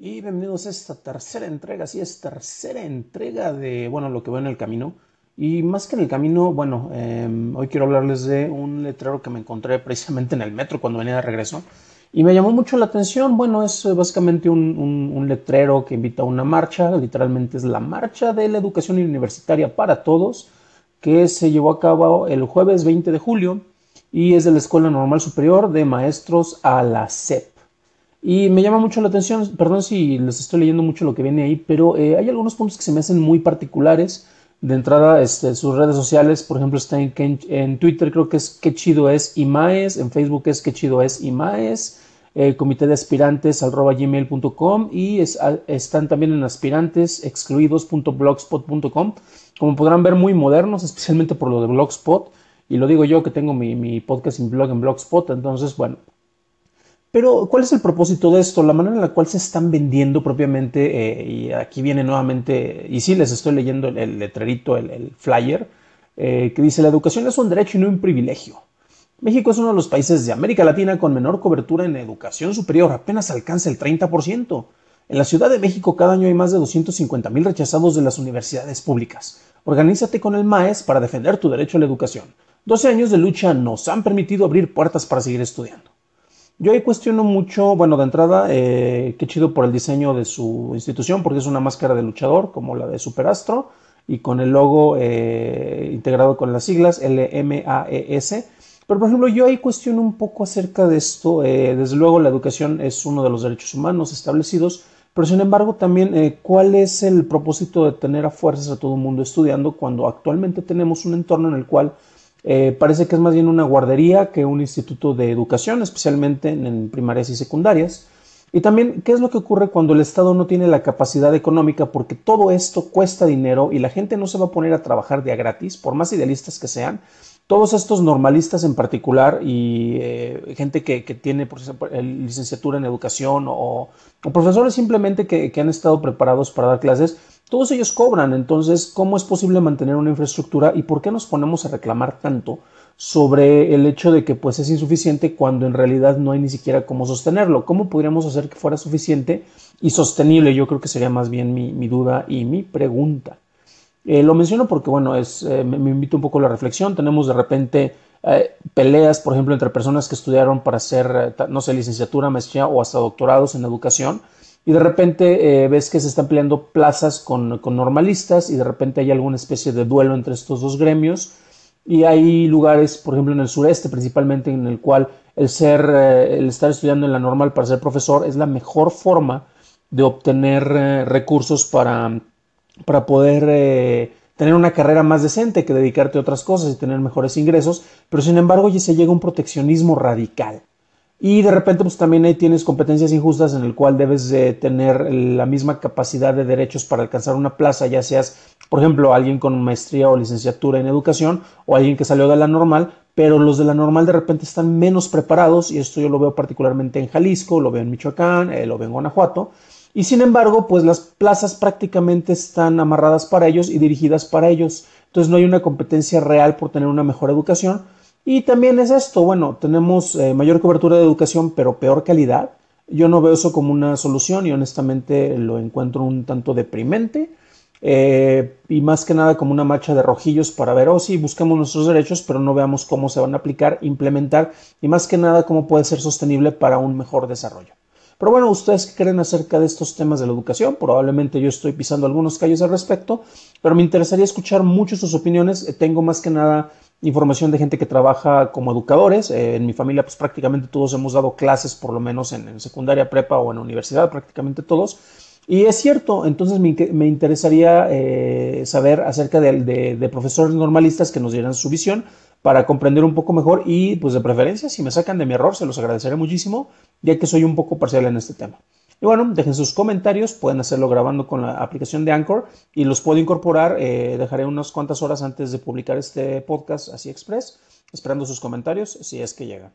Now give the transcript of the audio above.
Y bienvenidos a esta tercera entrega, sí, es tercera entrega de, bueno, lo que veo en el camino. Y más que en el camino, bueno, em, hoy quiero hablarles de un letrero que me encontré precisamente en el metro cuando venía de regreso. Y me llamó mucho la atención, bueno, es básicamente un, un letrero que invita a una marcha, literalmente es la marcha de la educación universitaria para todos, que se llevó a cabo el jueves 20 de julio y es de la Escuela Normal Superior de Maestros a la SEP. Y me llama mucho la atención, perdón si les estoy leyendo mucho lo que viene ahí, pero eh, hay algunos puntos que se me hacen muy particulares. De entrada, este, sus redes sociales, por ejemplo, está en, en Twitter, creo que es qué chido es IMAES, en Facebook es qué chido es IMAES, el comité de aspirantes arroba gmail.com y están también en aspirantes excluidos.blogspot.com. Como podrán ver, muy modernos, especialmente por lo de Blogspot. Y lo digo yo que tengo mi, mi podcast blog en Blogspot, entonces, bueno, pero, ¿cuál es el propósito de esto? La manera en la cual se están vendiendo propiamente, eh, y aquí viene nuevamente, y sí les estoy leyendo el, letrerito, el, flyer, eh, que dice, la educación es un derecho y no un privilegio. México es uno de los países de América Latina con menor cobertura en educación superior, apenas alcanza el 30%. En la Ciudad de México cada año hay más de 250 mil rechazados de las universidades públicas. Organízate con el MAES para defender tu derecho a la educación. 12 años de lucha nos han permitido abrir puertas para seguir estudiando. Yo ahí cuestiono mucho, bueno, de entrada, eh, qué chido por el diseño de su institución, porque es una máscara de luchador, como la de Superastro, y con el logo eh, integrado con las siglas LMAES. Pero, por ejemplo, yo ahí cuestiono un poco acerca de esto. Eh, desde luego, la educación es uno de los derechos humanos establecidos, pero sin embargo, también, ¿cuál es el propósito de tener a fuerzas a todo el mundo estudiando cuando actualmente tenemos un entorno en el cual eh, parece que es más bien una guardería que un instituto de educación, especialmente en, primarias y secundarias. Y también, ¿qué es lo que ocurre cuando el Estado no tiene la capacidad económica? Porque todo esto cuesta dinero y la gente no se va a poner a trabajar de a gratis, por más idealistas que sean. Todos estos normalistas en particular y eh, gente que, tiene por ejemplo, licenciatura en educación o, profesores simplemente que han estado preparados para dar clases, todos ellos cobran, entonces, ¿cómo es posible mantener una infraestructura y por qué nos ponemos a reclamar tanto sobre el hecho de que pues es insuficiente cuando en realidad no hay ni siquiera cómo sostenerlo? ¿Cómo podríamos hacer que fuera suficiente y sostenible? Yo creo que sería más bien mi, duda y mi pregunta. Eh, lo menciono porque, bueno, es, eh, me, invito un poco a la reflexión. Tenemos de repente eh, peleas, por ejemplo, entre personas que estudiaron para hacer, no sé, licenciatura, maestría o hasta doctorados en educación y de repente eh, ves que se están peleando plazas con, normalistas y de repente hay alguna especie de duelo entre estos dos gremios y hay lugares, por ejemplo en el sureste principalmente, en el cual el ser, eh, el estar estudiando en la normal para ser profesor es la mejor forma de obtener eh, recursos para, para poder tener una carrera más decente que dedicarte a otras cosas y tener mejores ingresos, pero sin embargo ya se llega a un proteccionismo radical. Y de repente, pues también ahí tienes competencias injustas en el cual debes de tener la misma capacidad de derechos para alcanzar una plaza, ya seas, por ejemplo, alguien con maestría o licenciatura en educación o alguien que salió de la normal, pero los de la normal de repente están menos preparados y esto yo lo veo particularmente en Jalisco, lo veo en Michoacán, eh, lo veo en Guanajuato. Y sin embargo, pues las plazas prácticamente están amarradas para ellos y dirigidas para ellos. Entonces no hay una competencia real por tener una mejor educación y también es esto, bueno, tenemos eh, mayor cobertura de educación, pero peor calidad. Yo no veo eso como una solución y honestamente lo encuentro un tanto deprimente. Eh, y más que nada como una marcha de rojillos para ver, oh sí, buscamos nuestros derechos, pero no veamos cómo se van a aplicar, implementar y más que nada cómo puede ser sostenible para un mejor desarrollo. Pero bueno, ¿ustedes qué creen acerca de estos temas de la educación? Probablemente yo estoy pisando algunos callos al respecto, pero me interesaría escuchar mucho sus opiniones. Tengo más que nada información de gente que trabaja como educadores. Eh, en mi familia, pues prácticamente todos hemos dado clases, por lo menos en, secundaria, prepa o en universidad, prácticamente todos. Y es cierto, entonces me, interesaría eh, saber acerca de, profesores normalistas que nos dieran su visión para comprender un poco mejor y pues de preferencia, si me sacan de mi error, se los agradeceré muchísimo, ya que soy un poco parcial en este tema. Y bueno, dejen sus comentarios, pueden hacerlo grabando con la aplicación de Anchor y los puedo incorporar. Eh, dejaré unas cuantas horas antes de publicar este podcast así express, esperando sus comentarios si es que llegan.